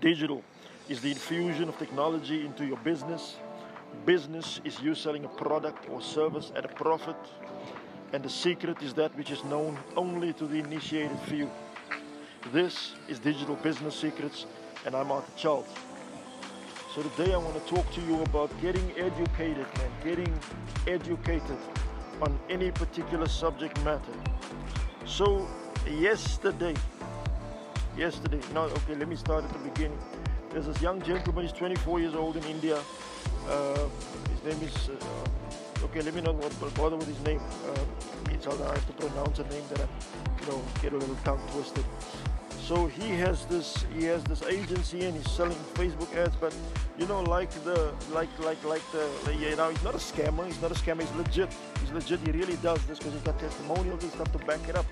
Digital is the infusion of technology into your business. Business is you selling a product or service at a profit. And the secret is that which is known only to the initiated few. This is Digital Business Secrets, and I'm Arthur Charles. So today I want to talk to you about getting educated, man, getting educated on any particular subject matter. So yesterday, yesterday, no, okay, let me start at the beginning. There's this young gentleman, he's 24 years old in India. Uh, his name is, uh, okay, let me not bother with his name. Uh, it's how I have to pronounce a name that I, you know, get a little tongue twisted. So he has this, he has this agency and he's selling Facebook ads, but you know, like the, like, like, like the, you know, he's not a scammer. He's not a scammer. He's legit. He's legit. He really does this because he's got testimonials and stuff to back it up.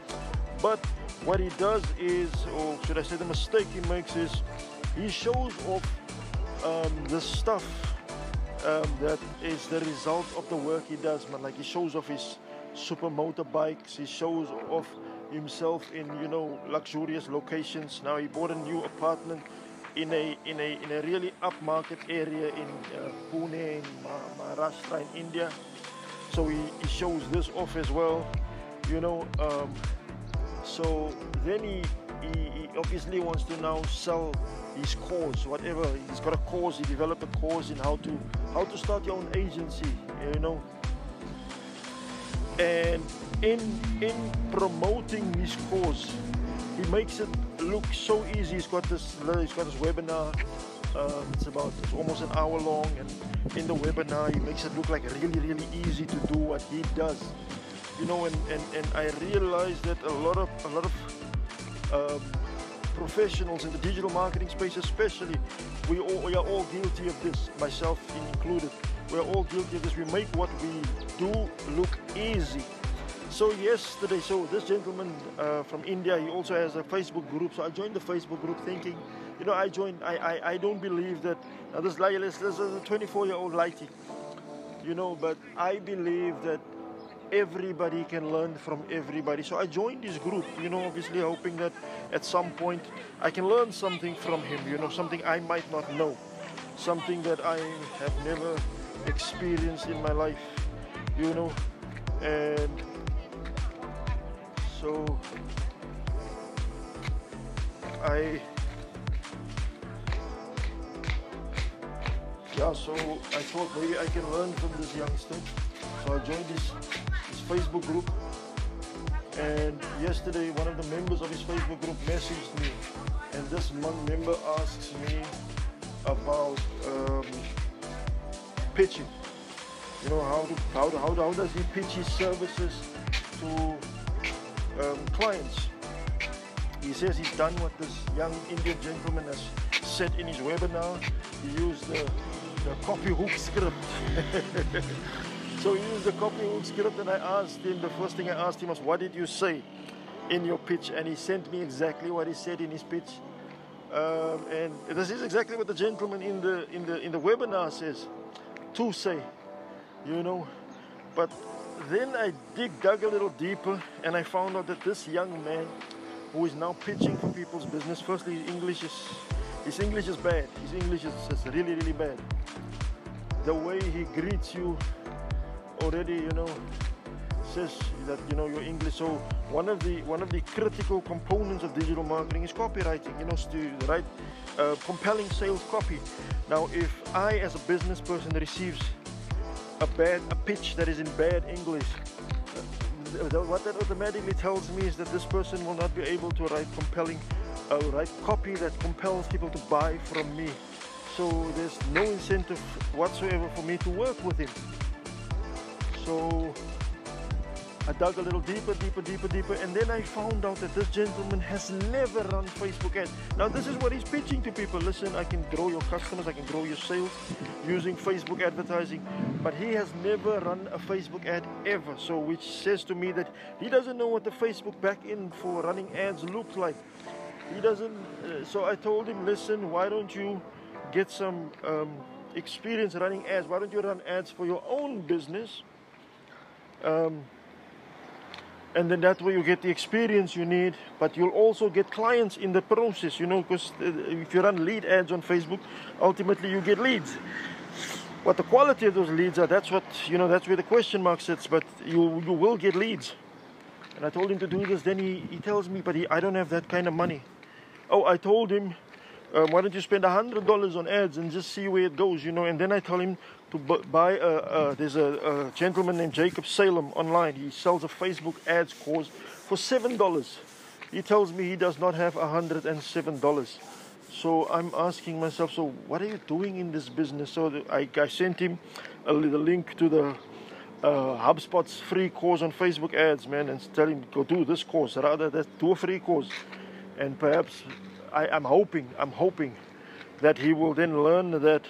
But what he does is, or should I say, the mistake he makes is, he shows off um, the stuff um, that is the result of the work he does, man. Like he shows off his super motorbikes, he shows off himself in you know luxurious locations. Now he bought a new apartment in a in a in a really upmarket area in uh, Pune, in Maharashtra, in India. So he, he shows this off as well, you know. Um, so then he, he he obviously wants to now sell his course, whatever. He's got a course. He developed a course in how to how to start your own agency. You know. And in in promoting his course, he makes it look so easy. He's got this he's got this webinar. Um, it's about it's almost an hour long, and in the webinar he makes it look like really really easy to do what he does. You know, and and, and I realized that a lot of a lot of um, professionals in the digital marketing space, especially, we, all, we are all guilty of this, myself included. We're all guilty of this. We make what we do look easy. So yesterday, so this gentleman uh, from India, he also has a Facebook group. So I joined the Facebook group thinking, you know, I joined, I, I, I don't believe that, now this, this is a 24 year old lighty, you know, but I believe that everybody can learn from everybody. So I joined this group, you know, obviously hoping that at some point I can learn something from him, you know, something I might not know, something that I have never experienced in my life, you know, and so I yeah so I thought maybe I can learn from this youngster. So I joined this Facebook group. And yesterday, one of the members of his Facebook group messaged me, and this member asks me about um, pitching. You know how, to, how, how, how does he pitch his services to um, clients? He says he's done what this young Indian gentleman has said in his webinar. He used the, the copy hook script. So he used the copy script and I asked him, the first thing I asked him was, what did you say in your pitch? And he sent me exactly what he said in his pitch. Um, and this is exactly what the gentleman in the, in the, in the webinar says to say, you know. But then I dig, dug a little deeper and I found out that this young man who is now pitching for people's business, firstly, his English is, his English is bad. His English is, is really, really bad. The way he greets you already, you know, says that you know your English. So one of the one of the critical components of digital marketing is copywriting. You know, to write uh, compelling sales copy. Now, if I, as a business person, receives a bad a pitch that is in bad English, uh, what that automatically tells me is that this person will not be able to write compelling, uh, write copy that compels people to buy from me. So there's no incentive whatsoever for me to work with him. So I dug a little deeper, deeper, deeper, deeper, and then I found out that this gentleman has never run Facebook ads. Now this is what he's pitching to people. Listen, I can grow your customers, I can grow your sales using Facebook advertising, but he has never run a Facebook ad ever. So which says to me that he doesn't know what the Facebook backend for running ads looks like. He doesn't. Uh, so I told him, listen, why don't you get some um, experience running ads? Why don't you run ads for your own business? Um, and then that way you get the experience you need but you'll also get clients in the process you know because uh, if you run lead ads on facebook ultimately you get leads. What the quality of those leads are that's what you know that's where the question mark sits but you you will get leads. And i told him to do this then he, he tells me but he, i don't have that kind of money. Oh i told him um, why don't you spend a hundred dollars on ads and just see where it goes you know and then i tell him to buy a, a there's a, a, gentleman named Jacob Salem online. He sells a Facebook ads course for seven dollars. He tells me he does not have a hundred and seven dollars. So I'm asking myself, so what are you doing in this business? So I, I sent him a little link to the uh, HubSpot's free course on Facebook ads, man, and tell him go do this course rather than do a free course. And perhaps I, am hoping, I'm hoping that he will then learn that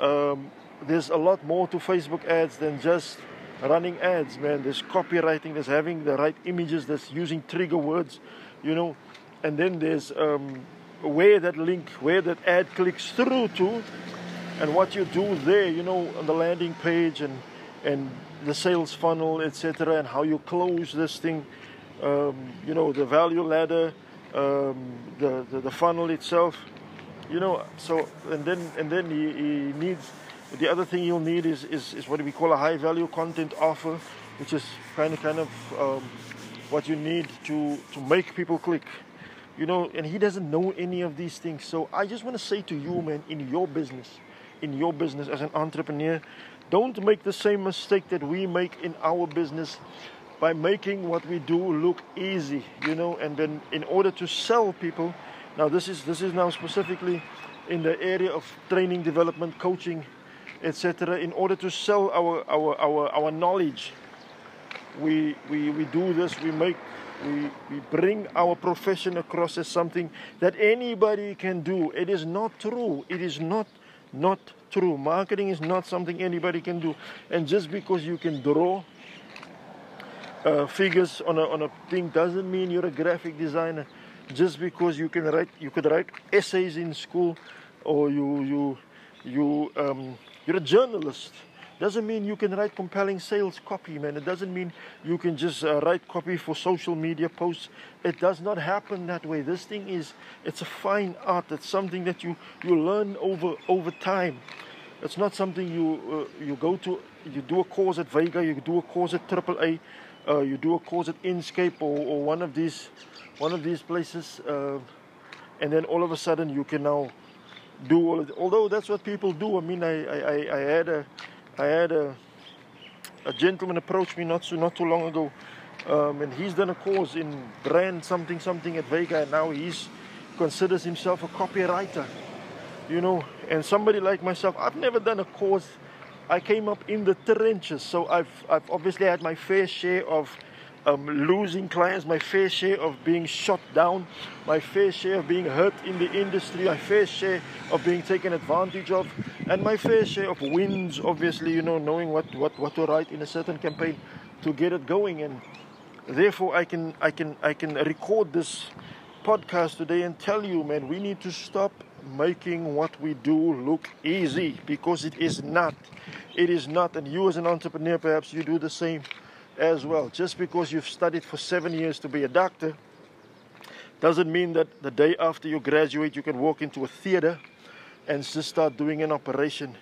um, there's a lot more to Facebook ads than just running ads, man. There's copywriting, there's having the right images, there's using trigger words, you know, and then there's um, where that link, where that ad clicks through to, and what you do there, you know, on the landing page and and the sales funnel, etc., and how you close this thing, um, you know, the value ladder, um, the, the the funnel itself, you know. So and then and then he, he needs the other thing you'll need is, is, is what we call a high value content offer, which is kind of kind of um, what you need to, to make people click. You know, and he doesn't know any of these things. So I just want to say to you, man, in your business, in your business as an entrepreneur, don't make the same mistake that we make in our business by making what we do look easy, you know, and then in order to sell people, now this is this is now specifically in the area of training, development, coaching, etc. In order to sell our, our, our, our knowledge, we, we, we do this, we make, we, we bring our profession across as something that anybody can do. It is not true. It is not, not true. Marketing is not something anybody can do. And just because you can draw uh, figures on a, on a thing doesn't mean you're a graphic designer. Just because you can write, you could write essays in school, or you you you um, you're a journalist. Doesn't mean you can write compelling sales copy, man. It doesn't mean you can just uh, write copy for social media posts. It does not happen that way. This thing is, it's a fine art. It's something that you, you learn over over time. It's not something you uh, you go to. You do a course at Vega. You do a course at AAA. Uh, you do a course at Inscape or, or one of these one of these places, uh, and then all of a sudden you can now do all of it. Although that's what people do. I mean, I, I, I had a, I had a, a gentleman approach me not so not too long ago, um, and he's done a course in brand something something at Vega, and now he's considers himself a copywriter. You know, and somebody like myself, I've never done a course. I came up in the trenches, so I've I've obviously had my fair share of um, losing clients, my fair share of being shot down, my fair share of being hurt in the industry, my fair share of being taken advantage of, and my fair share of wins, obviously, you know, knowing what, what, what to write in a certain campaign to get it going. And therefore I can I can I can record this podcast today and tell you, man, we need to stop making what we do look easy because it is not. It is not. And you as an entrepreneur, perhaps you do the same as well. Just because you've studied for seven years to be a doctor doesn't mean that the day after you graduate you can walk into a theater and just start doing an operation.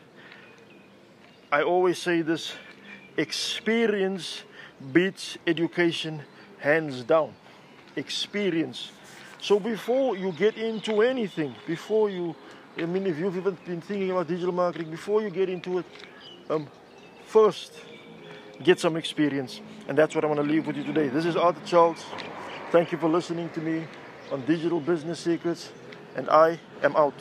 I always say this experience beats education hands down. Experience. So before you get into anything, before you, I mean, if you've even been thinking about digital marketing, before you get into it, um, first get some experience. And that's what I want to leave with you today. This is Arthur Charles. Thank you for listening to me on Digital Business Secrets, and I am out.